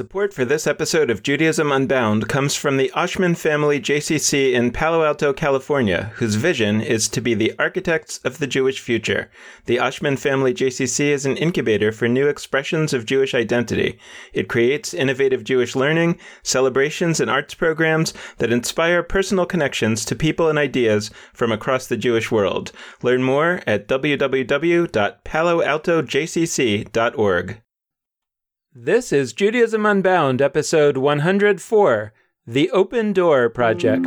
Support for this episode of Judaism Unbound comes from the Oshman Family JCC in Palo Alto, California, whose vision is to be the architects of the Jewish future. The Oshman Family JCC is an incubator for new expressions of Jewish identity. It creates innovative Jewish learning, celebrations, and arts programs that inspire personal connections to people and ideas from across the Jewish world. Learn more at www.paloaltojcc.org. This is Judaism Unbound, episode 104 The Open Door Project.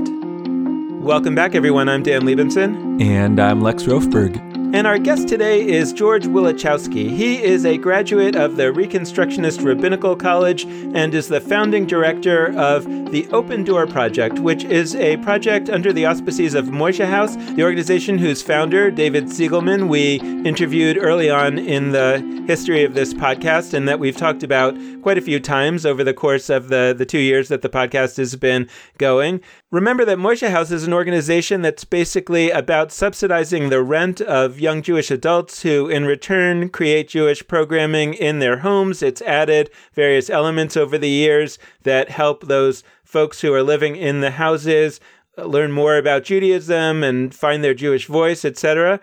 Welcome back, everyone. I'm Dan Libenson. And I'm Lex Rofeberg. And our guest today is George Wielechowski. He is a graduate of the Reconstructionist Rabbinical College and is the founding director of the Open Door Project, which is a project under the auspices of Moishe House, the organization whose founder, David Cygielman, we interviewed early on in the history of this podcast and that we've talked about quite a few times over the course of the, the two years that the podcast has been going. Remember that Moishe House is an organization that's basically about subsidizing the rent of young Jewish adults who, in return, create Jewish programming in their homes. It's added various elements over the years that help those folks who are living in the houses learn more about Judaism and find their Jewish voice, etc.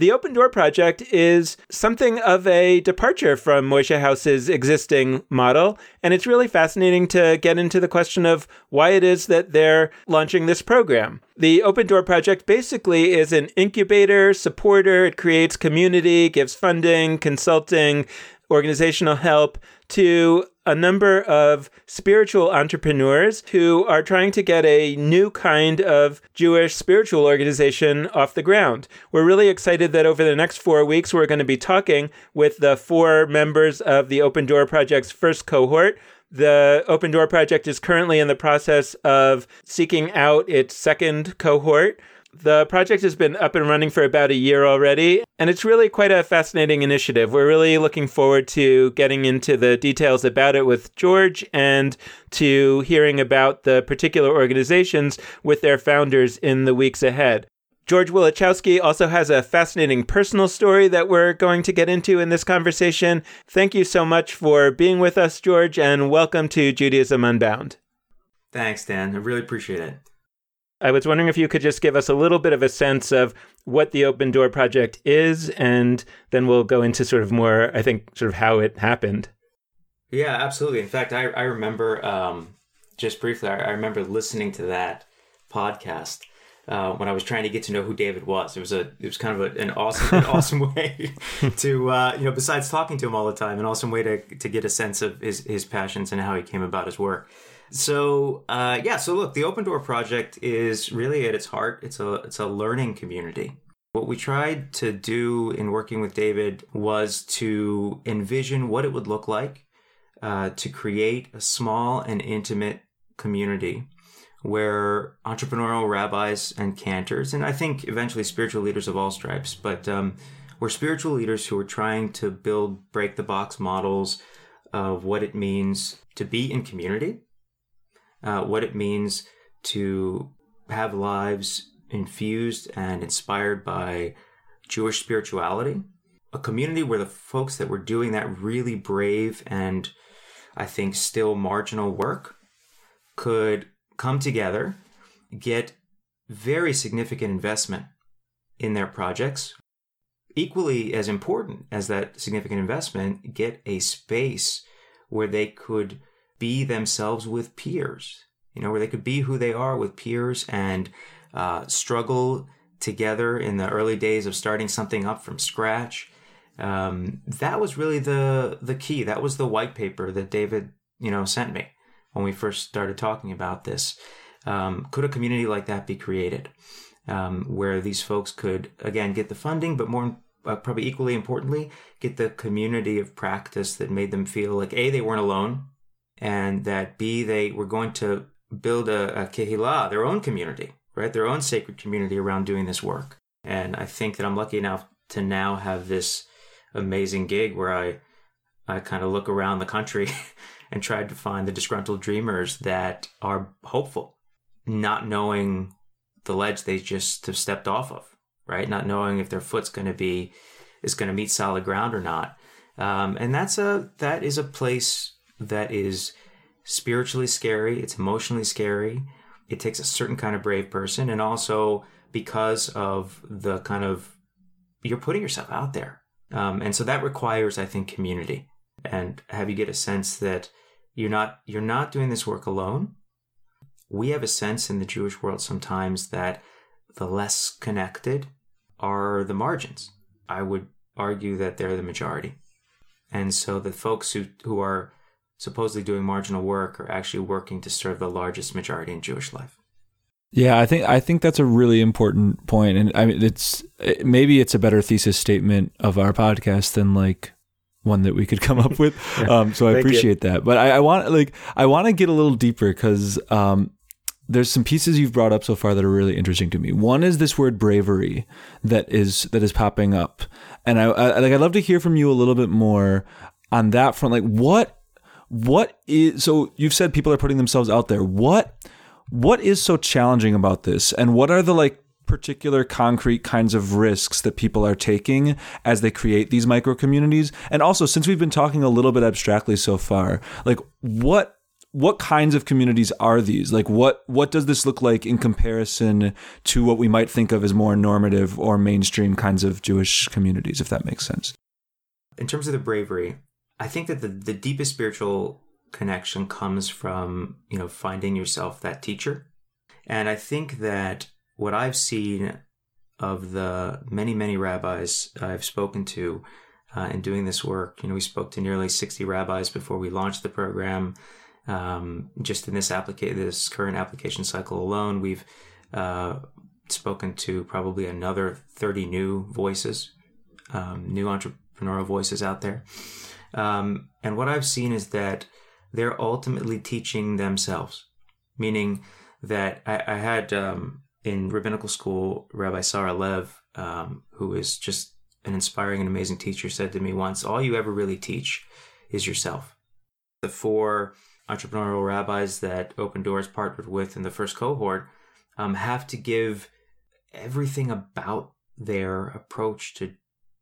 The Open Door Project is something of a departure from Moishe House's existing model, and it's really fascinating to get into the question of why it is that they're launching this program. The Open Door Project basically is an incubator, supporter, it creates community, gives funding, consulting, organizational help to a number of spiritual entrepreneurs who are trying to get a new kind of Jewish spiritual organization off the ground. We're really excited that over the next four weeks, we're going to be talking with the four members of the Open Door Project's first cohort. The Open Door Project is currently in the process of seeking out its second cohort. The project has been up and running for about a year already, and it's really quite a fascinating initiative. We're really looking forward to getting into the details about it with George and to hearing about the particular organizations with their founders in the weeks ahead. George Wielechowski also has a fascinating personal story that we're going to get into in this conversation. Thank you so much for being with us, George, and welcome to Judaism Unbound. Thanks, Dan. I really appreciate it. I was wondering if you could just give us a little bit of a sense of what the Open Door Project is, and then we'll go into sort of more, I think, sort of how it happened. Yeah, absolutely. In fact, I, I remember um, just briefly, I, I, remember listening to that podcast uh, when I was trying to get to know who David was. It was a it was kind of a, an awesome an awesome way to uh, you know besides talking to him all the time, an awesome way to to get a sense of his his passions and how he came about his work. So uh, yeah, so look, the Open Door Project is really at its heart. It's a it's a learning community. What we tried to do in working with David was to envision what it would look like uh, to create a small and intimate community where entrepreneurial rabbis and cantors, and I think eventually spiritual leaders of all stripes, but um, we're spiritual leaders who are trying to build break the box models of what it means to be in community uh, what it means to have lives infused and inspired by Jewish spirituality. A community where the folks that were doing that really brave and I think still marginal work could come together, get very significant investment in their projects. Equally as important as that significant investment, get a space where they could be themselves with peers, you know, where they could be who they are with peers and uh, struggle together in the early days of starting something up from scratch. Um, that was really the the key. That was the white paper that David, you know, sent me when we first started talking about this. Um, could a community like that be created, um, where these folks could again get the funding, but more uh, probably equally importantly, get the community of practice that made them feel like a they weren't alone and that B, they were going to build a, a kehillah, their own community, right? Their own sacred community around doing this work. And I think that I'm lucky enough to now have this amazing gig where I, I kind of look around the country and try to find the disgruntled dreamers that are hopeful, not knowing the ledge they just have stepped off of, right? Not knowing if their foot's going to be is going to meet solid ground or not. Um, and that's a that is a place that is spiritually scary, it's emotionally scary. It takes a certain kind of brave person, and also because of the kind of you're putting yourself out there, um, and so that requires, I think, community and have you get a sense that you're not you're not doing this work alone. We have a sense in the Jewish world sometimes that the less connected are the margins. I would argue that they're the majority. And so the folks who, who are supposedly doing marginal work are actually working to serve the largest majority in Jewish life. Yeah, I think I think that's a really important point, and I mean, it's maybe it's a better thesis statement of our podcast than like one that we could come up with. Um, so I appreciate you. that. But I, I, want like I want to get a little deeper because um, there's some pieces you've brought up so far that are really interesting to me. One is this word bravery that is that is popping up, and I, I like I'd love to hear from you a little bit more on that front. Like what what is so you've said people are putting themselves out there. What what is so challenging about this, and what are the like particular concrete kinds of risks that people are taking as they create these micro communities? And also, since we've been talking a little bit abstractly so far, like what what kinds of communities are these? Like what what does this look like in comparison to what we might think of as more normative or mainstream kinds of Jewish communities, if that makes sense? In terms of the bravery, I think that the, the deepest spiritual connection comes from, you know, finding yourself that teacher. And I think that what I've seen of the many, many rabbis I've spoken to uh, in doing this work, you know, we spoke to nearly 60 rabbis before we launched the program. Um, just in this applica- this current application cycle alone, we've uh, spoken to probably another 30 new voices, um, new entrepreneurial voices out there. Um, and what I've seen is that they're ultimately teaching themselves, meaning that I, I had um, in rabbinical school, Rabbi Sarah Lev, um, who is just an inspiring and amazing teacher, said to me once, All you ever really teach is yourself. The four entrepreneurial rabbis that Open Doors partnered with in the first cohort um, have to give everything about their approach to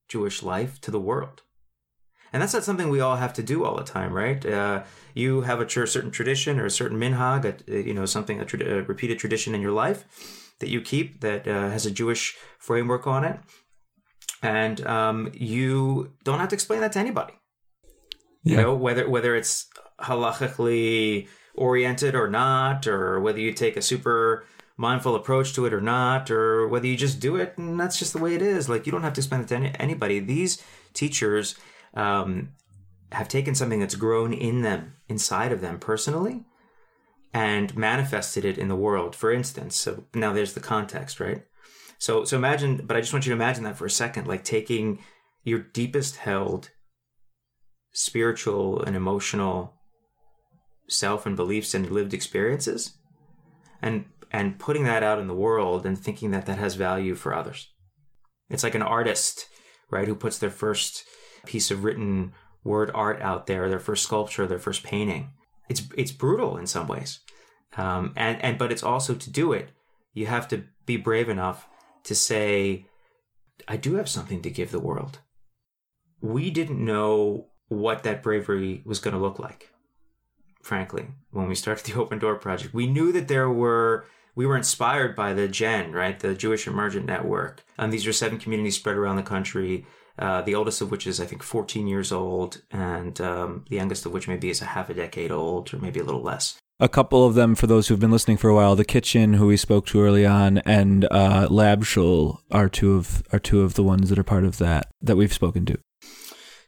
Jewish life to the world. And that's not something we all have to do all the time, right? Uh, you have a certain tradition or a certain minhag, a, you know, something, a, tra- a repeated tradition in your life that you keep that uh, has a Jewish framework on it, and um, you don't have to explain that to anybody. Yeah. You know whether whether it's halachically oriented or not, or whether you take a super mindful approach to it or not, or whether you just do it and that's just the way it is. Like you don't have to explain it to any, anybody. These teachers um, have taken something that's grown in them, inside of them personally, and manifested it in the world. For instance, so now there's the context, right? So so imagine, but I just want you to imagine that for a second, like taking your deepest held spiritual and emotional self and beliefs and lived experiences and and putting that out in the world and thinking that that has value for others. It's like an artist, right, who puts their first piece of written word art out there, their first sculpture, their first painting. It's it's brutal in some ways, um, and and but it's also to do it, you have to be brave enough to say, I do have something to give the world. We didn't know what that bravery was going to look like. Frankly, when we started the Open Door Project, we knew that there were we were inspired by the JEN, right, the Jewish Emergent Network, and these are seven communities spread around the country uh, the oldest of which is, I think, 14 years old, and um, the youngest of which maybe is a half a decade old, or maybe a little less. A couple of them, for those who've been listening for a while, the kitchen, who we spoke to early on, and uh, Labshul are two of are two of the ones that are part of that that we've spoken to.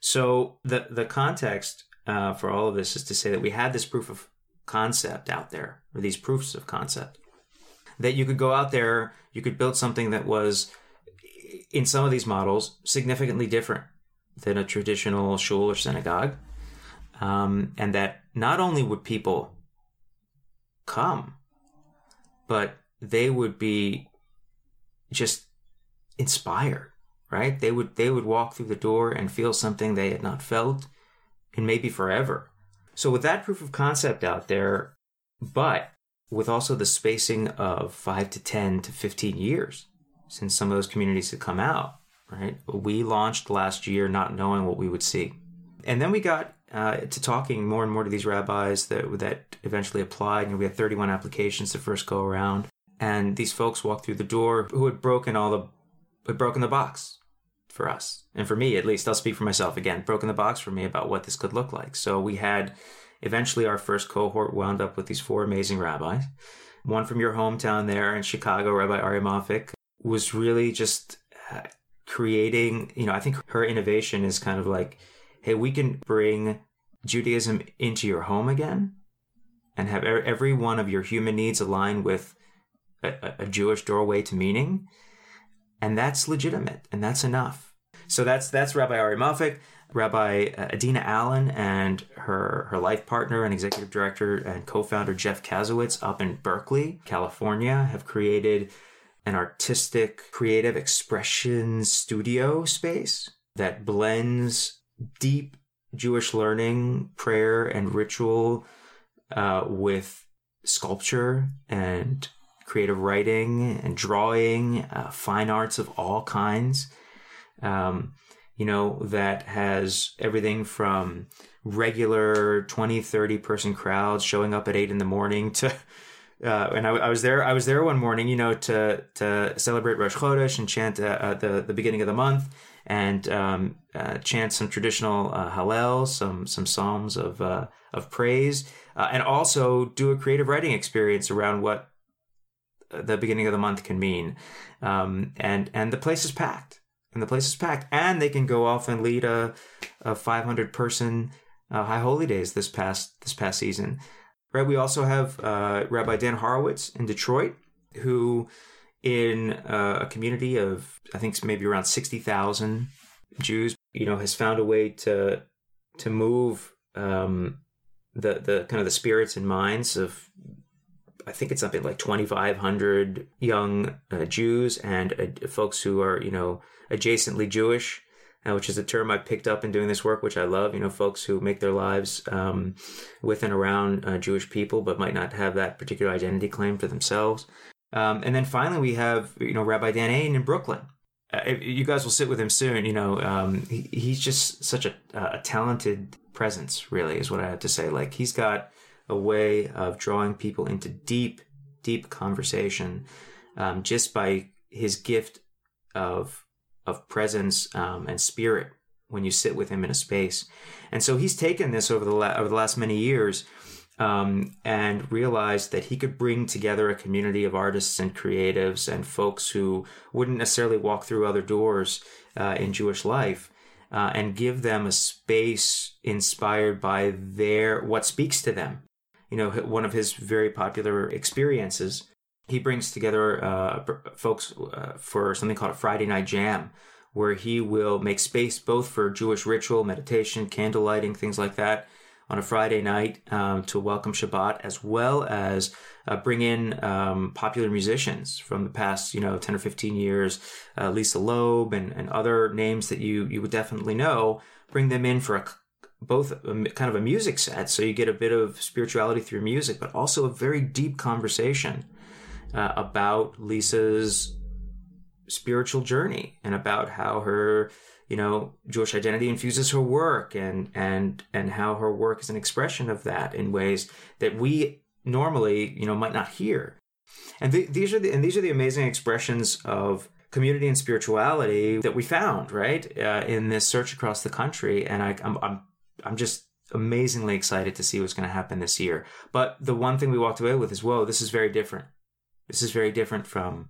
So the the context uh, for all of this is to say that we had this proof of concept out there, or these proofs of concept, that you could go out there, you could build something that was in some of these models significantly different than a traditional shul or synagogue. Um, and that not only would people come, but they would be just inspired, right? They would they would walk through the door and feel something they had not felt in maybe forever. So with that proof of concept out there, but with also the spacing of 5 to 10 to 15 years, since some of those communities had come out, right? We launched last year not knowing what we would see. And then we got uh, to talking more and more to these rabbis that that eventually applied. You know, we had 31 applications the first go around, and these folks walked through the door who had broken all the had broken the box for us and for me at least. I'll speak for myself again. Broken the box for me about what this could look like. So we had eventually our first cohort wound up with these four amazing rabbis. One from your hometown there in Chicago, Rabbi Ari Moffic, was really just uh, creating, you know, I think her innovation is kind of like, hey, we can bring Judaism into your home again and have every one of your human needs align with a, a Jewish doorway to meaning. And that's legitimate and that's enough. So that's that's Rabbi Ari Moffic. Rabbi uh, Adina Allen and her her life partner and executive director and co-founder Jeff Kasowitz up in Berkeley, California, have created an artistic creative expression studio space that blends deep Jewish learning, prayer, and ritual uh, with sculpture and creative writing and drawing, uh, fine arts of all kinds. Um, you know, that has everything from regular 20, 30 person crowds showing up at eight in the morning to, uh, and I, I, was there, I was there one morning, you know, to, to celebrate Rosh Chodesh and chant uh, the, the beginning of the month and um, uh, chant some traditional uh, Hallel, some, some Psalms of, uh, of praise, uh, and also do a creative writing experience around what the beginning of the month can mean. Um, and, and the place is packed and the place is packed, and they can go off and lead a, a 500 person uh, High Holy Days this past this past season. Right. We also have uh, Rabbi Dan Horwitz in Detroit, who in uh, a community of I think maybe around 60,000 Jews, you know, has found a way to to move um, the the kind of the spirits and minds of I think it's something like 2,500 young uh, Jews and uh, folks who are, you know, adjacently Jewish, which is a term I picked up in doing this work, which I love. You know, folks who make their lives um, with and around uh, Jewish people, but might not have that particular identity claim for themselves. Um, and then finally, we have, you know, Rabbi Dan Ain in Brooklyn. Uh, you guys will sit with him soon. You know, um, he, he's just such a, a talented presence, really, is what I have to say. Like, he's got a way of drawing people into deep, deep conversation um, just by his gift of of presence um, and spirit when you sit with him in a space. And so he's taken this over the la- over the last many years um, and realized that he could bring together a community of artists and creatives and folks who wouldn't necessarily walk through other doors uh, in Jewish life. Uh, and give them a space inspired by their what speaks to them you know, one of his very popular experiences. He brings together uh, folks uh, for something called a Friday Night Jam, where he will make space both for Jewish ritual, meditation, candle lighting, things like that on a Friday night um, to welcome Shabbat, as well as uh, bring in um, popular musicians from the past, you know, 10 or 15 years, uh, Lisa Loeb and, and other names that you, you would definitely know, bring them in for a both a, kind of a music set, so you get a bit of spirituality through music, but also a very deep conversation uh, about Lisa's spiritual journey and about how her you know Jewish identity infuses her work and and and how her work is an expression of that in ways that we normally you know might not hear. And th- these are the and these are the amazing expressions of community and spirituality that we found right uh, in this search across the country. And I, I'm, I'm I'm just amazingly excited to see what's going to happen this year. But the one thing we walked away with is, whoa, this is very different. This is very different from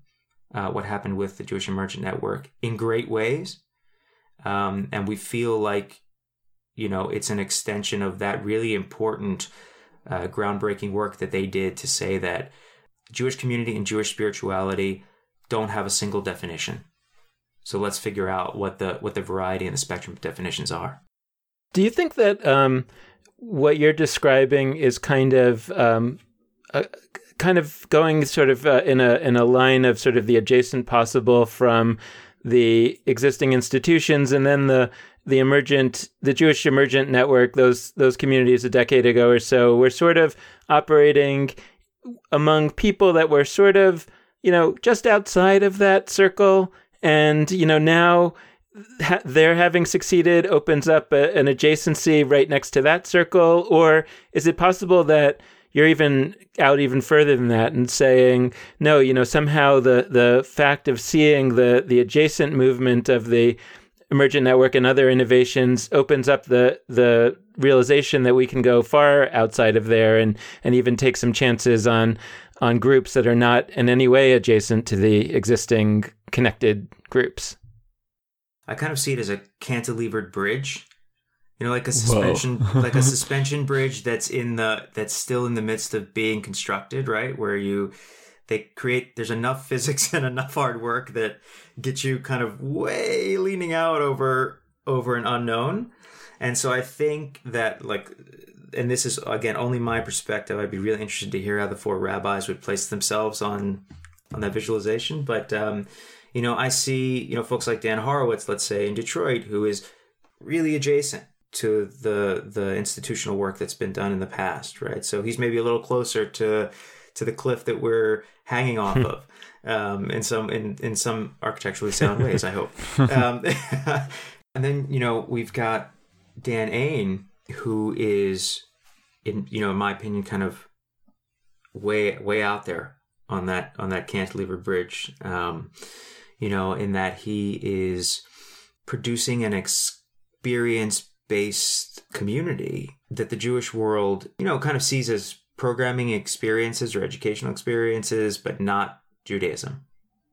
uh, what happened with the Jewish Emergent Network in great ways. Um, and we feel like, you know, it's an extension of that really important, uh, groundbreaking work that they did to say that Jewish community and Jewish spirituality don't have a single definition. So let's figure out what the what the variety and the spectrum of definitions are. Do you think that um, what you're describing is kind of um, a, kind of going sort of uh, in a in a line of sort of the adjacent possible from the existing institutions and then the the emergent the Jewish emergent network those those communities a decade ago or so were sort of operating among people that were sort of you know just outside of that circle. And you know now ha- their having succeeded opens up a, an adjacency right next to that circle, or is it possible that you're even out even further than that and saying no you know somehow the the fact of seeing the the adjacent movement of the emergent network and other innovations opens up the the realization that we can go far outside of there and and even take some chances on on groups that are not in any way adjacent to the existing connected groups. I kind of see it as a cantilevered bridge. You know, like a suspension like a suspension bridge that's in the that's still in the midst of being constructed, right? Where you they create there's enough physics and enough hard work that get you kind of way leaning out over over an unknown. And so i think that like and this is again only my perspective. I'd be really interested to hear how the four rabbis would place themselves on on that visualization. But um you know i see you know folks like dan horwitz let's say in detroit who is really adjacent to the the institutional work that's been done in the past right so he's maybe a little closer to to the cliff that we're hanging off hmm. of um, in some in, in some architecturally sound ways. I hope. Um, and then you know we've got Dan Ain, who is, in you know, in my opinion, kind of way way out there on that on that cantilever bridge. Um, you know, in that he is producing an experience based community that the Jewish world, you know, kind of sees as programming experiences or educational experiences, but not Judaism.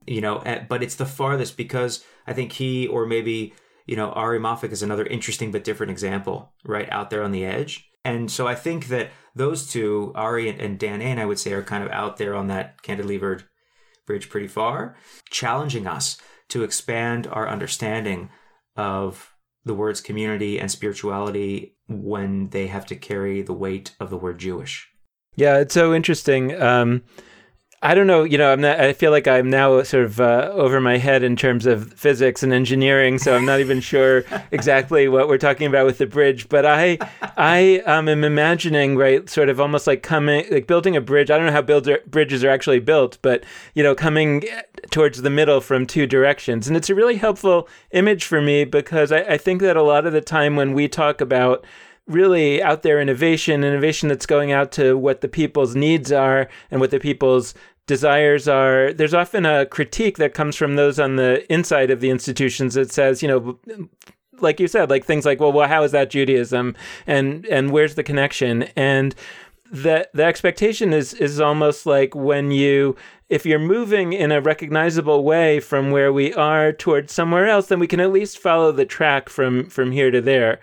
You know, eh, but it's the farthest because I think he or maybe you know Ari Moffic is another interesting but different example right out there on the edge. And so I think that those two, Ari and Dan Ain, I would say, are kind of out there on that cantilevered bridge pretty far, challenging us to expand our understanding of the words community and spirituality when they have to carry the weight of the word Jewish. Yeah, it's so interesting. Um, I don't know. You know, I'm not. I feel like I'm now sort of uh, over my head in terms of physics and engineering, so I'm not even sure exactly what we're talking about with the bridge. But I, I um, am imagining right, sort of almost like coming, like building a bridge. I don't know how builder, bridges are actually built, but you know, coming towards the middle from two directions, and it's a really helpful image for me because I, I think that a lot of the time when we talk about really out there innovation, innovation that's going out to what the people's needs are and what the people's desires are. There's often a critique that comes from those on the inside of the institutions that says, you know, like you said, like things like, well, well, how is that Judaism, and and where's the connection? And the the expectation is is almost like when you if you're moving in a recognizable way from where we are towards somewhere else, then we can at least follow the track from from here to there.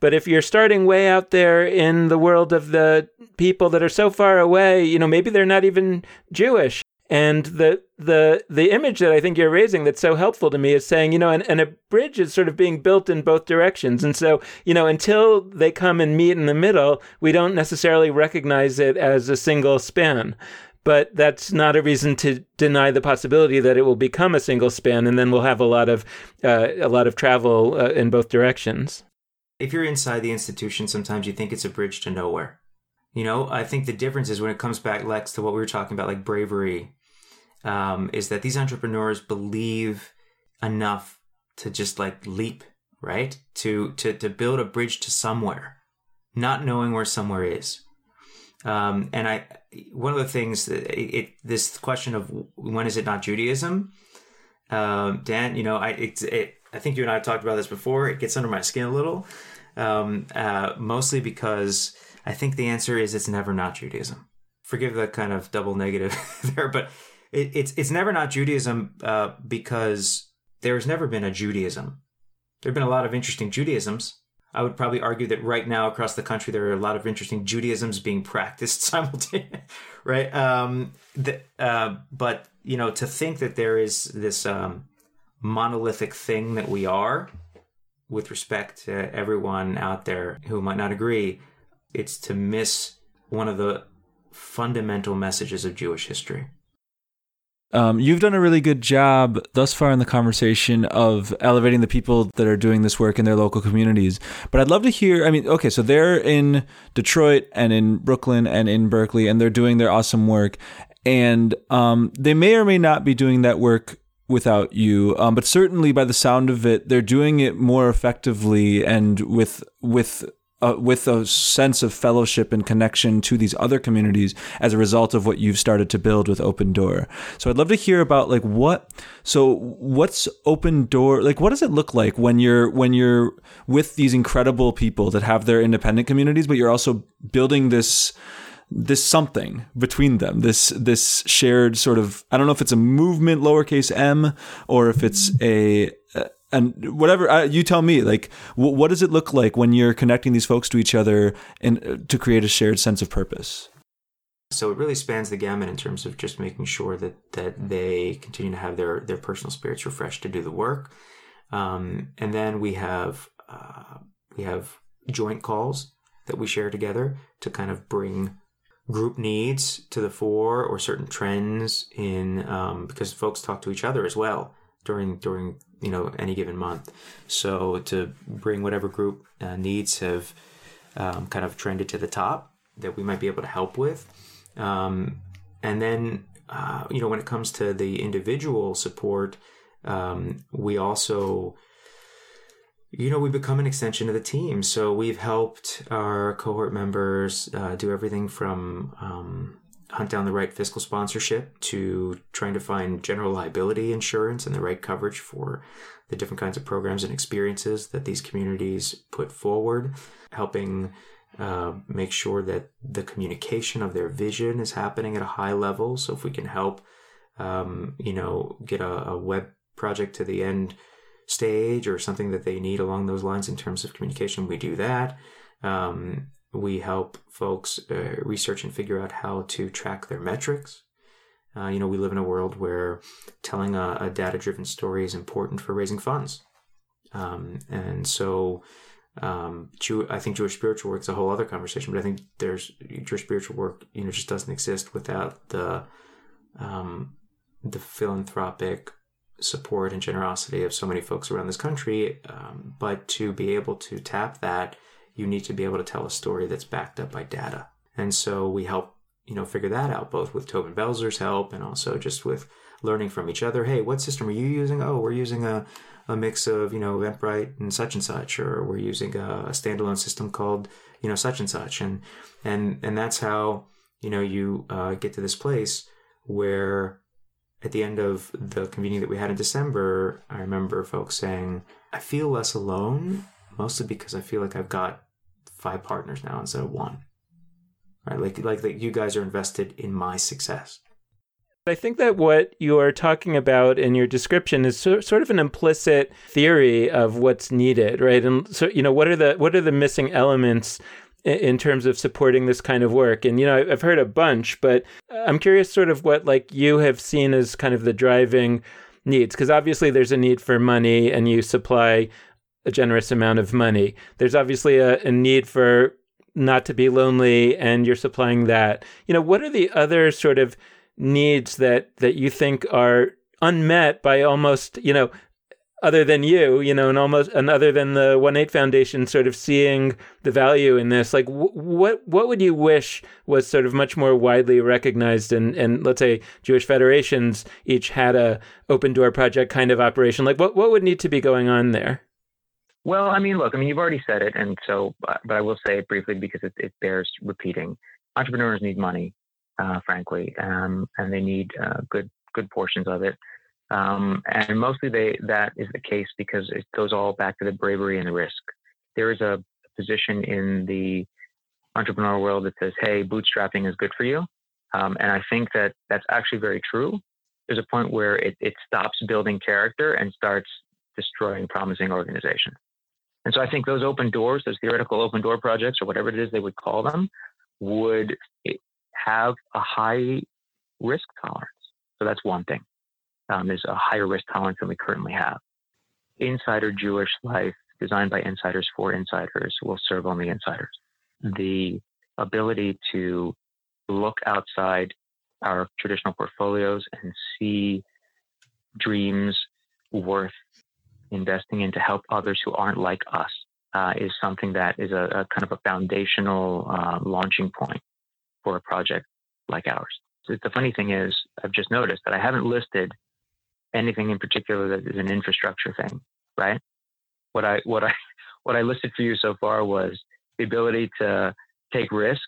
But if you're starting way out there in the world of the people that are so far away, you know, maybe they're not even Jewish. And the the the image that I think you're raising that's so helpful to me is saying, you know, and, and a bridge is sort of being built in both directions. And so, you know, until they come and meet in the middle, we don't necessarily recognize it as a single span but that's not a reason to deny the possibility that it will become a single span, and then we'll have a lot of uh, a lot of travel uh, in both directions if you're inside the institution, sometimes you think it's a bridge to nowhere. You know, I think the difference is when it comes back, Lex, to what we were talking about, like bravery, um, is that these entrepreneurs believe enough to just like leap, right? To to to build a bridge to somewhere, not knowing where somewhere is. Um, and I, one of the things that it, it, this question of when is it not Judaism, um, Dan, you know, I it, it I think you and I have talked about this before. It gets under my skin a little, um, uh, mostly because I think the answer is it's never not Judaism. Forgive the kind of double negative there, but it, it's it's never not Judaism uh, because there's never been a Judaism. There have been a lot of interesting Judaisms. I would probably argue that right now across the country there are a lot of interesting Judaisms being practiced simultaneously, right? Um, the, uh, but you know, to think that there is this um, monolithic thing that we are with respect to everyone out there who might not agree, it's to miss one of the fundamental messages of Jewish history. Um, you've done a really good job thus far in the conversation of elevating the people that are doing this work in their local communities. But I'd love to hear. I mean, okay, so they're in Detroit and in Brooklyn and in Berkeley, and they're doing their awesome work. And um, they may or may not be doing that work without you. Um, but certainly, by the sound of it, they're doing it more effectively and with with uh, with a sense of fellowship and connection to these other communities as a result of what you've started to build with Open Door. So I'd love to hear about like what so what's Open Door like what does it look like when you're when you're with these incredible people that have their independent communities but you're also building this this something between them this this shared sort of i don't know if it's a movement lowercase m or if it's a and whatever uh, you tell me like w- what does it look like when you're connecting these folks to each other and uh, to create a shared sense of purpose? So it really spans the gamut in terms of just making sure that that they continue to have their their personal spirits refreshed to do the work. Um, and then we have uh, we have joint calls that we share together to kind of bring group needs to the fore or certain trends in um, because folks talk to each other as well during during you know any given month. So to bring whatever group uh, needs have um, kind of trended to the top that we might be able to help with, um, and then uh, you know when it comes to the individual support, um, we also you know we become an extension of the team. So we've helped our cohort members uh, do everything from um, hunt down the right fiscal sponsorship to trying to find general liability insurance and the right coverage for the different kinds of programs and experiences that these communities put forward, helping uh, make sure that the communication of their vision is happening at a high level. So if we can help, um, you know, get a, a web project to the end stage or something that they need along those lines in terms of communication, we do that. Um, we help folks uh, research and figure out how to track their metrics. Uh, you know, we live in a world where telling a, a data driven story is important for raising funds. Um, and so, um, Jew, I think Jewish spiritual work is a whole other conversation, but I think there's Jewish spiritual work, you know, just doesn't exist without the, um, the philanthropic support and generosity of so many folks around this country. Um, but to be able to tap that you need to be able to tell a story that's backed up by data. And so we help, you know, figure that out both with Tobin Belzer's help and also just with learning from each other. Hey, what system are you using? Oh, we're using a, a mix of, you know, Eventbrite and such and such, or we're using a, a standalone system called, you know, such and such. And, and, and that's how, you know, you uh, get to this place where at the end of the convening that we had in December, I remember folks saying, I feel less alone, mostly because I feel like I've got five partners now instead of one. Right? Like like that you guys are invested in my success. I think that what you're talking about in your description is so, sort of an implicit theory of what's needed, right? And so, you know, what are the what are the missing elements in terms of supporting this kind of work? And you know, I've heard a bunch, but I'm curious, sort of, what like you have seen as kind of the driving needs, because obviously there's a need for money, and you supply a generous amount of money. There's obviously a, a need for not to be lonely, and you're supplying that. You know, what are the other sort of needs that that you think are unmet by almost you know other than you, you know, and almost and other than the One Eight Foundation, sort of seeing the value in this, like wh- what what would you wish was sort of much more widely recognized? And and let's say Jewish federations each had a open door project kind of operation. Like what what would need to be going on there? Well, I mean, look, I mean, you've already said it, and so, but I will say it briefly because it, it bears repeating. Entrepreneurs need money, uh, frankly, um, and they need uh, good good portions of it. Um, and mostly they that is the case because it goes all back to the bravery and the risk. There is a position in the entrepreneurial world that says, "Hey, bootstrapping is good for you," um, and I think that that's actually very true. There's a point where it, it stops building character and starts destroying promising organizations. And so I think those open doors, those theoretical open door projects, or whatever it is they would call them, would have a high risk tolerance. So that's one thing. Um, there's a higher risk tolerance than we currently have. Insider Jewish life, designed by insiders for insiders, will serve only insiders. The ability to look outside our traditional portfolios and see dreams worth investing in to help others who aren't like us uh, is something that is a, a kind of a foundational uh, launching point for a project like ours. The funny thing is, I've just noticed that I haven't listed anything in particular that is an infrastructure thing, right? What I what I what I listed for you so far was the ability to take risk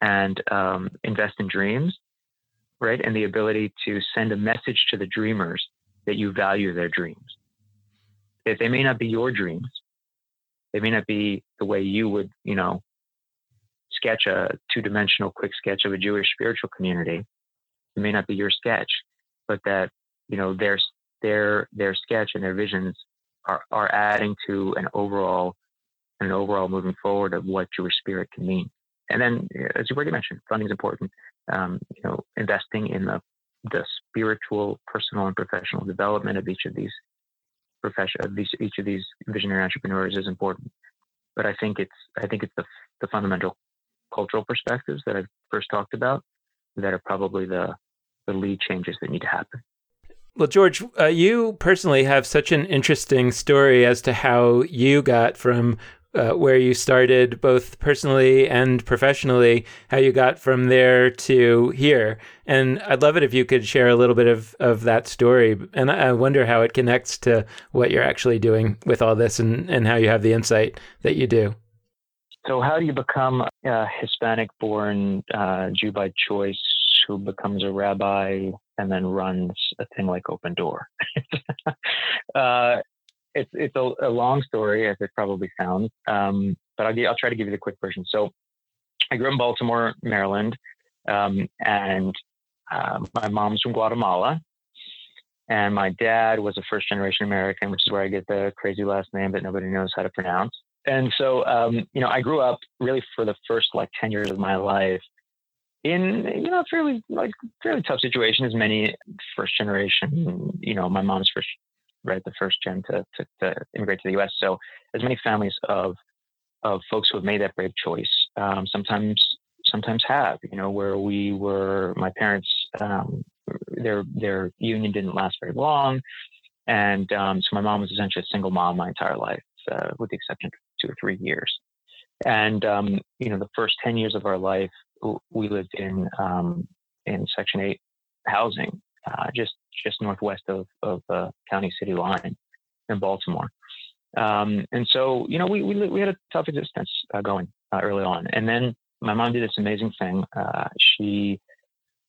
and um, invest in dreams, right? And the ability to send a message to the dreamers that you value their dreams. That they may not be your dreams, they may not be the way you would, you know, sketch a two-dimensional quick sketch of a Jewish spiritual community. It may not be your sketch, but that you know their their their sketch and their visions are are adding to an overall an overall moving forward of what Jewish spirit can mean. And then, as you already mentioned, funding is important. Um, you know, investing in the the spiritual, personal, and professional development of each of these profession of these each of these visionary entrepreneurs is important. But I think it's I think it's the the fundamental cultural perspectives that I first talked about that are probably the the lead changes that need to happen. Well, George, uh, you personally have such an interesting story as to how you got from uh, where you started, both personally and professionally, how you got from there to here. And I'd love it if you could share a little bit of, of that story. And I wonder how it connects to what you're actually doing with all this and, and how you have the insight that you do. So, how do you become a Hispanic born uh, Jew by choice who becomes a rabbi and then runs a thing like Open Door. uh, it's it's a, a, long story, as it probably sounds, um, but I'll, I'll try to give you the quick version. So, I grew up in Baltimore, Maryland, um, and uh, my mom's from Guatemala, and my dad was a first generation American, which is where I get the crazy last name that nobody knows how to pronounce. And so, um, you know, I grew up really for the first like 10 years of my life in you know fairly like fairly tough situation as many first generation you know my mom's first right the first gen to, to, to immigrate to the us so as many families of of folks who have made that brave choice um, sometimes sometimes have you know where we were my parents um, their their union didn't last very long. And um, so my mom was essentially a single mom my entire life uh, with the exception of two or three years. And um, you know the first 10 years of our life we lived in um, in Section Eight housing, uh, just just northwest of of the county city line in Baltimore. Um, and so, you know, we we, we had a tough existence uh, going uh, early on, and then my mom did this amazing thing. Uh, she,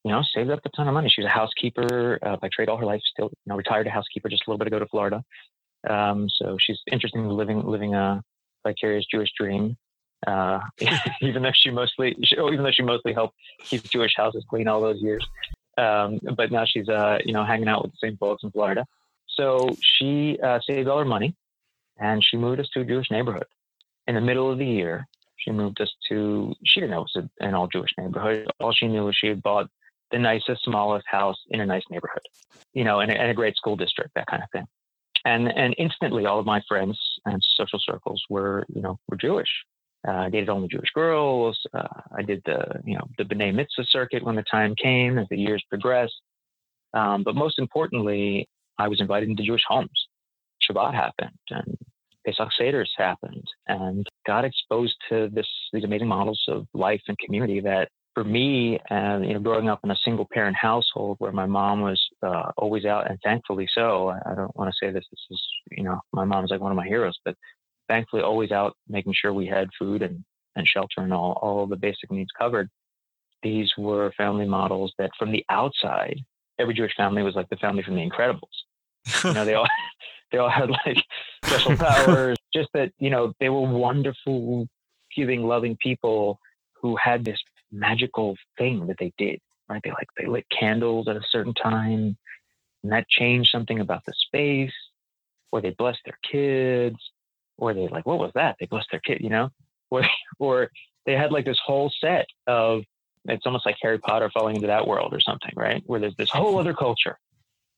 you know, saved up a ton of money. She was a housekeeper uh, by trade all her life. Still, you know, retired a housekeeper just a little bit ago to Florida. Um, so she's interested in living living a vicarious Jewish dream uh, even though she mostly, oh, even though she mostly helped keep Jewish houses clean all those years. Um, but now she's, uh, you know, hanging out with the same folks in Florida. So she uh, saved all her money, and she moved us to a Jewish neighborhood. In the middle of the year, she moved us to. She didn't know it was an all Jewish neighborhood. All she knew was she had bought the nicest, smallest house in a nice neighborhood, you know, and a, a great school district, that kind of thing. And and instantly, all of my friends and social circles were, you know, were Jewish. Uh, I dated only Jewish girls. Uh, I did the, you know, the B'nai Mitzvah circuit when the time came as the years progressed. Um, but most importantly, I was invited into Jewish homes. Shabbat happened and Pesach Seders happened and got exposed to this, these amazing models of life and community that for me, uh, you know, growing up in a single parent household where my mom was uh, always out and thankfully so, I don't want to say this, this is, you know, my mom's like one of my heroes, but thankfully always out making sure we had food and, and shelter and all, all the basic needs covered. These were family models that from the outside, every Jewish family was like the family from the Incredibles. You know, they all they all had like special powers. Just that, you know, they were wonderful, giving, loving people who had this magical thing that they did. Right? They like they lit candles at a certain time, and that changed something about the space. Or they blessed their kids, or they like, what was that? They blessed their kid, you know, or or they had like this whole set of it's almost like Harry Potter falling into that world or something, right? Where there's this whole other culture,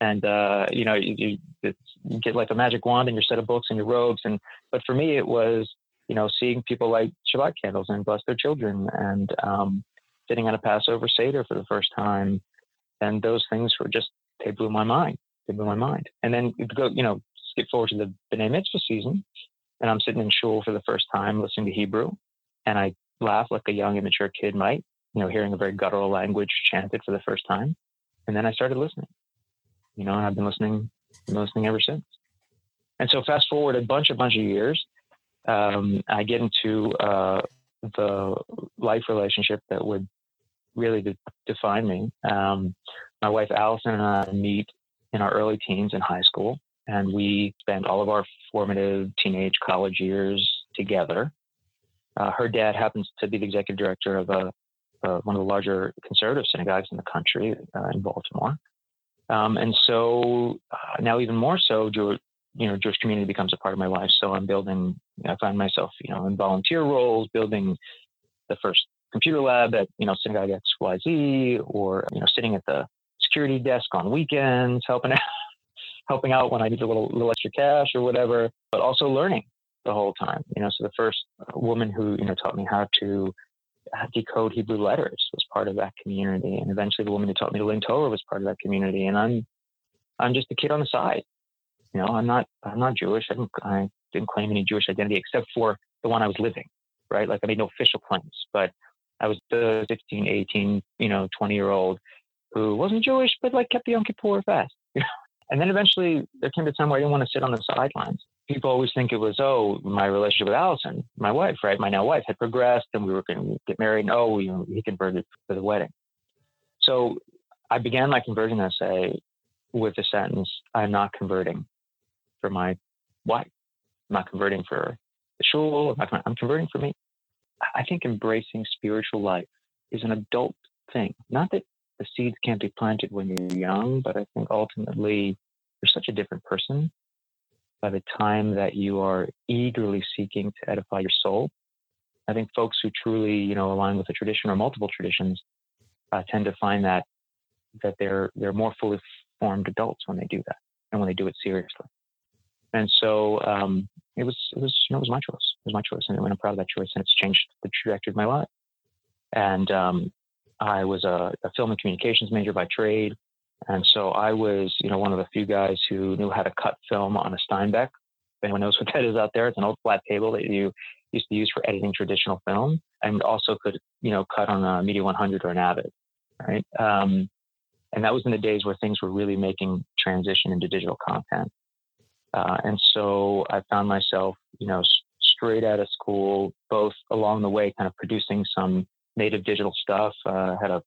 and uh, you know, you, you, you get like a magic wand and your set of books and your robes, and but for me, it was you know seeing people light Shabbat candles and bless their children, and um, sitting at a Passover Seder for the first time, and those things were just they blew my mind. They blew my mind, and then go you know skip forward to the B'nai Mitzvah season, and I'm sitting in shul for the first time listening to Hebrew, and I laugh like a young, immature kid might, you know, hearing a very guttural language chanted for the first time. And then I started listening. you know, and I've been listening, been listening ever since. And so fast forward a bunch, a bunch of years, um, I get into uh, the life relationship that would really de- define me. Um, my wife Allison and I meet in our early teens in high school, and we spent all of our formative teenage college years together. Uh, her dad happens to be the executive director of a, uh, one of the larger conservative synagogues in the country uh, in Baltimore. Um, and so uh, now, even more so, Jew, you know, Jewish community becomes a part of my life. So I'm building. I find myself, you know, in volunteer roles, building the first computer lab at you know Synagogue XYZ, or you know, sitting at the security desk on weekends, helping out, helping out when I need a little little extra cash or whatever. But also learning the whole time. You know, so the first uh, woman who you know taught me how to uh, decode Hebrew letters was part of that community, and eventually the woman who taught me to learn Torah was part of that community. And I'm I'm just a kid on the side. You know, I'm not I'm not Jewish. I didn't I didn't claim any Jewish identity except for the one I was living, right? Like I made no official claims, but I was the 16, 18, you know, 20 year old who wasn't Jewish, but like kept the Yom Kippur fast. and then eventually there came a time where I didn't want to sit on the sidelines people always think it was, oh, my relationship with Allison, my wife, right? My now wife had progressed and we were going to get married. And oh, you know, he converted for the wedding. So I began my conversion essay with the sentence, I'm not converting for my wife. I'm not converting for the shul. I'm, I'm converting for me. I think embracing spiritual life is an adult thing. Not that the seeds can't be planted when you're young, but I think ultimately you're such a different person by the time that you are eagerly seeking to edify your soul. I think folks who truly, you know, align with a tradition or multiple traditions uh, tend to find that that they're they're more fully formed adults when they do that and when they do it seriously. And so um, it was it was you know it was my choice. It was my choice, and I'm proud of that choice, and it's changed the trajectory of my life. And um, I was a, a film and communications major by trade. And so I was, you know, one of the few guys who knew how to cut film on a Steenbeck. If anyone knows what that is out there, it's an old flat table that you used to use for editing traditional film, and also could, you know, cut on a Media 100 or an Avid, right? Um, and that was in the days where things were really making transition into digital content. Uh, and so I found myself, you know, straight out of school, both along the way, kind of producing some native digital stuff. Uh, had a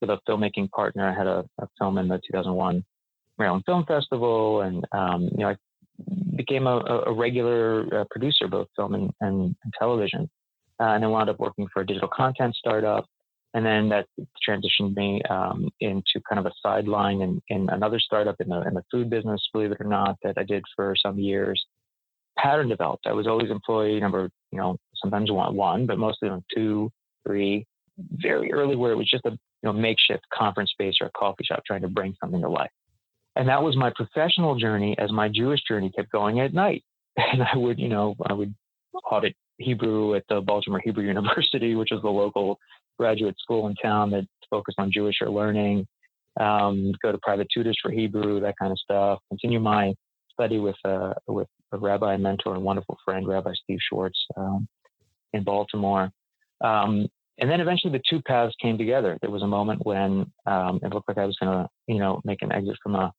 with a filmmaking partner. I had a, a film in the 2001 Maryland Film Festival, and um, you know, I became a, a regular uh, producer, both film and, and, and television, uh, and then wound up working for a digital content startup. And then that transitioned me um, into kind of a sideline in, in another startup in the in the food business, believe it or not, that I did for some years. Pattern developed. I was always employee number, you know, sometimes one, one, but mostly on two, three, very early where it was just a you know, makeshift conference space or a coffee shop trying to bring something to life. And that was my professional journey as my Jewish journey kept going at night. And I would, you know, I would audit Hebrew at the Baltimore Hebrew University, which is the local graduate school in town that focused on Jewish learning. Um, go to private tutors for Hebrew, that kind of stuff. Continue my study with uh, with a rabbi mentor and wonderful friend, Rabbi Steve Schwartz, um, in Baltimore. Um, and then eventually the two paths came together. There was a moment when um, it looked like I was going to, you know, make an exit from a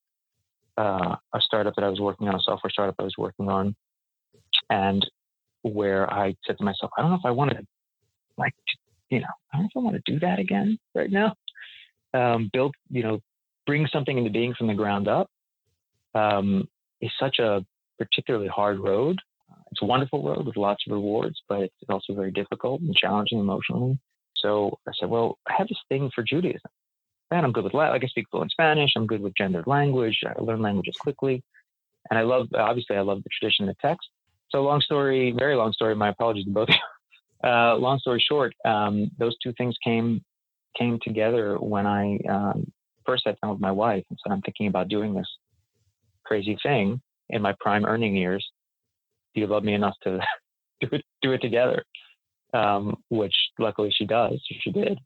uh, a startup that I was working on, a software startup I was working on, and where I said to myself, I don't know if I want to, like, you know, I don't know if I want to do that again right now. Um, build, you know, bring something into being from the ground up um, is such a particularly hard road it's a wonderful road with lots of rewards, but it's also very difficult and challenging emotionally. So I said, well, I have this thing for Judaism. And I'm good with I speak fluent Spanish. I'm good with gendered language. I learn languages quickly. And I love, obviously, I love the tradition of the text. So long story, very long story. My apologies to both. Uh, long story short, um, those two things came came together when I um, first sat down with my wife and said, I'm thinking about doing this crazy thing in my prime earning years do you love me enough to do it, do it together? Um, which luckily she does. She did,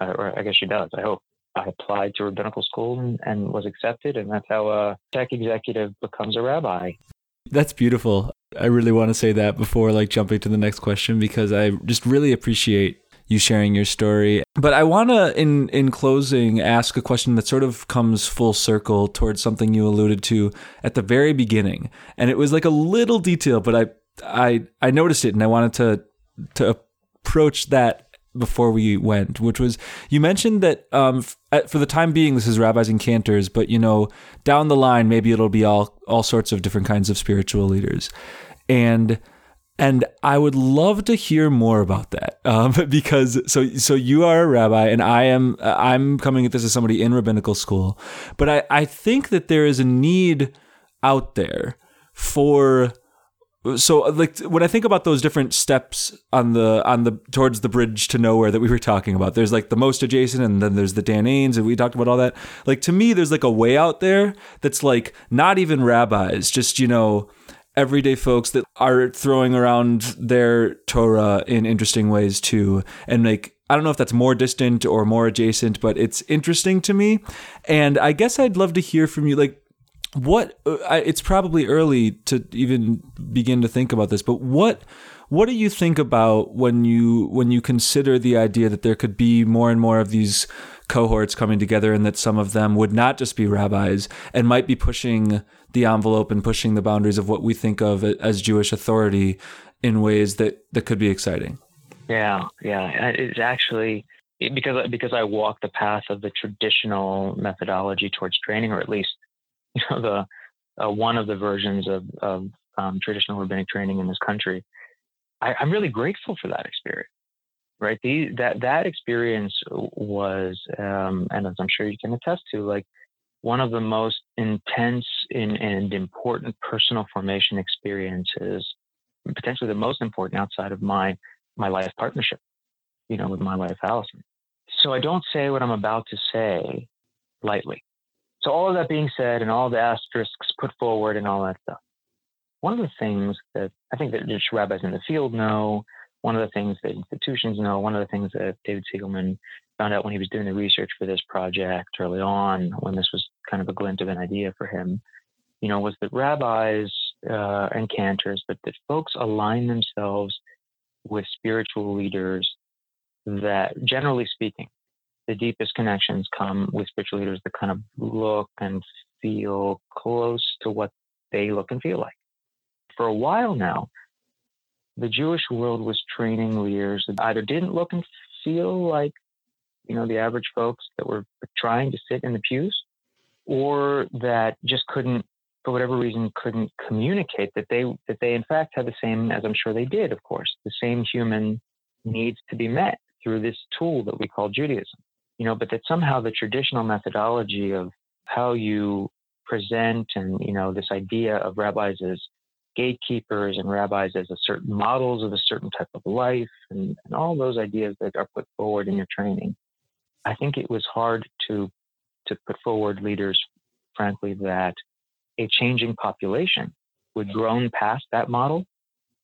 uh, or I guess she does. I hope. I applied to rabbinical school and, and was accepted, and that's how a tech executive becomes a rabbi. That's beautiful. I really want to say that before like jumping to the next question because I just really appreciate you sharing your story. But I want to, in in closing, ask a question that sort of comes full circle towards something you alluded to at the very beginning, and it was like a little detail, but I I I noticed it, and I wanted to to approach that before we went, which was you mentioned that um, f- for the time being this is rabbis and cantors, but you know down the line maybe it'll be all all sorts of different kinds of spiritual leaders, and and I would love to hear more about that um, because so so you are a rabbi and I am I'm coming at this as somebody in rabbinical school, but I I think that there is a need out there for so like when I think about those different steps on the on the towards the bridge to nowhere that we were talking about, there's like the most adjacent, and then there's the Danaans, and we talked about all that. Like to me, there's like a way out there that's like not even rabbis, just you know everyday folks that are throwing around their Torah in interesting ways too, and like I don't know if that's more distant or more adjacent, but it's interesting to me. And I guess I'd love to hear from you, like what uh, it's probably early to even begin to think about this, but what what do you think about when you when you consider the idea that there could be more and more of these cohorts coming together and that some of them would not just be rabbis and might be pushing the envelope and pushing the boundaries of what we think of as Jewish authority in ways that that could be exciting. Yeah, yeah, it's actually because because I walk the path of the traditional methodology towards training, or at least you know the uh, one of the versions of, of um, traditional rabbinic training in this country. I, am really grateful for that experience. Right, the, that that experience was, um, and as I'm sure you can attest to, like one of the most intense and, and important personal formation experiences, potentially the most important outside of my my life partnership, you know, with my wife Allison. So I don't say what I'm about to say lightly. So, all of that being said, and all the asterisks put forward, and all that stuff, one of the things that I think that just rabbis in the field know, one of the things that institutions know, one of the things that David Cygielman found out when he was doing the research for this project early on, when this was kind of a glint of an idea for him, you know, was that rabbis uh, and cantors, but that folks align themselves with spiritual leaders that, generally speaking, the deepest connections come with spiritual leaders that kind of look and feel close to what they look and feel like. For a while now, the Jewish world was training leaders that either didn't look and feel like, you know, the average folks that were trying to sit in the pews, or that just couldn't, for whatever reason, couldn't communicate that they that they in fact had the same, as I'm sure they did, of course, the same human needs to be met through this tool that we call Judaism you know, but that somehow the traditional methodology of how you present and, you know, this idea of rabbis as gatekeepers and rabbis as a certain models of a certain type of life and, and all those ideas that are put forward in your training. I think it was hard to to put forward leaders, frankly, that a changing population would grown past that model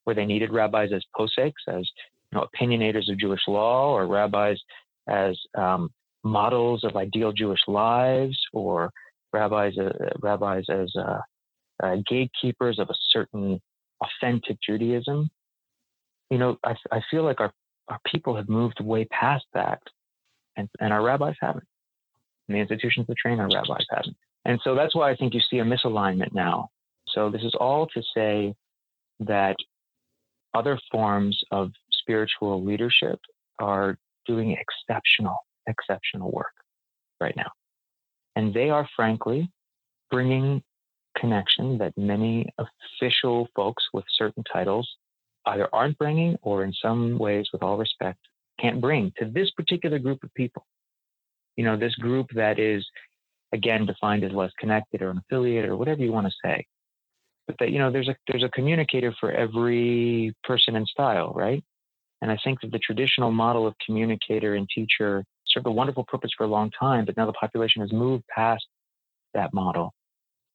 where they needed rabbis as poseks, as you know, opinionators of Jewish law, or rabbis as um, models of ideal Jewish lives or rabbis, uh, rabbis as uh, uh, gatekeepers of a certain authentic Judaism. You know, I, I feel like our, our people have moved way past that, and, and our rabbis haven't. And the institutions that train our rabbis haven't. And so that's why I think you see a misalignment now. So this is all to say that other forms of spiritual leadership are doing exceptional exceptional work right now. And they are frankly bringing connection that many official folks with certain titles either aren't bringing or in some ways, with all respect, can't bring to this particular group of people. You know, this group that is, again, defined as less connected or an affiliate or whatever you want to say. But that, you know, there's a there's a communicator for every person and style, right? And I think that the traditional model of communicator and teacher served a wonderful purpose for a long time, but now the population has moved past that model.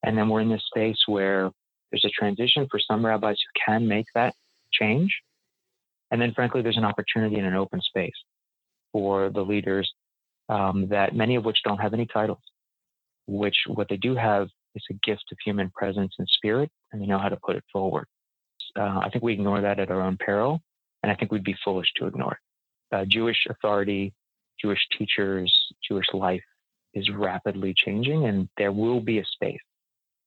And then we're in this space where there's a transition for some rabbis who can make that change. And then, frankly, there's an opportunity in an open space for the leaders um, that many of which don't have any titles, which what they do have is a gift of human presence and spirit, and they know how to put it forward. Uh, I think we ignore that at our own peril, and I think we'd be foolish to ignore it uh, Jewish authority, Jewish teachers, Jewish life is rapidly changing, and there will be a space,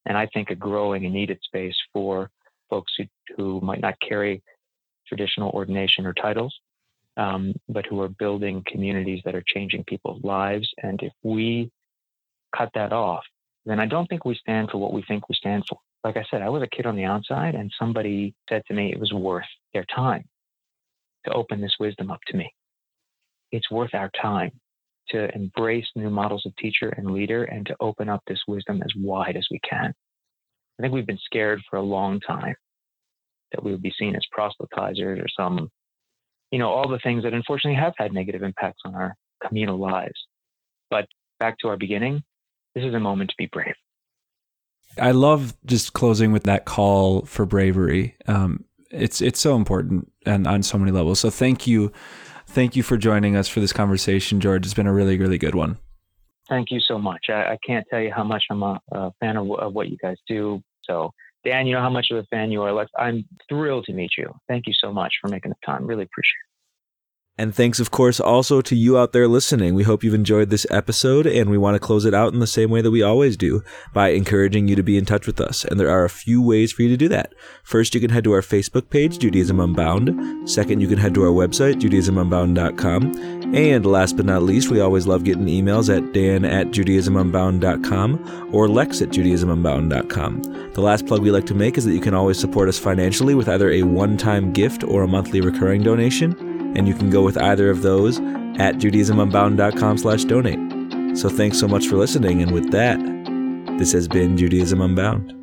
and I think a growing and needed space for folks who, who might not carry traditional ordination or titles, um, but who are building communities that are changing people's lives. And if we cut that off, then I don't think we stand for what we think we stand for. Like I said, I was a kid on the outside, and somebody said to me it was worth their time to open this wisdom up to me. It's worth our time to embrace new models of teacher and leader and to open up this wisdom as wide as we can. I think we've been scared for a long time that we would be seen as proselytizers or some, you know, all the things that unfortunately have had negative impacts on our communal lives. But back to our beginning, this is a moment to be brave. I love just closing with that call for bravery. Um, it's it's so important and on so many levels. So thank you, thank you for joining us for this conversation, George. It's been a really really good one. Thank you so much. I, I can't tell you how much I'm a, a fan of, of, what you guys do. So Dan, you know how much of a fan you are. I'm thrilled to meet you. Thank you so much for making the time. Really appreciate it. And thanks, of course, also to you out there listening. We hope you've enjoyed this episode, and we want to close it out in the same way that we always do by encouraging you to be in touch with us. And there are a few ways for you to do that. First, you can head to our Facebook page, Judaism Unbound. Second, you can head to our website, judaismunbound.com. And last but not least, we always love getting emails at dan at judaismunbound.com or lex at judaismunbound.com. The last plug we like to make is that you can always support us financially with either a one time gift or a monthly recurring donation and you can go with either of those at judaismunbound.com slash donate. So thanks so much for listening, and with that, this has been Judaism Unbound.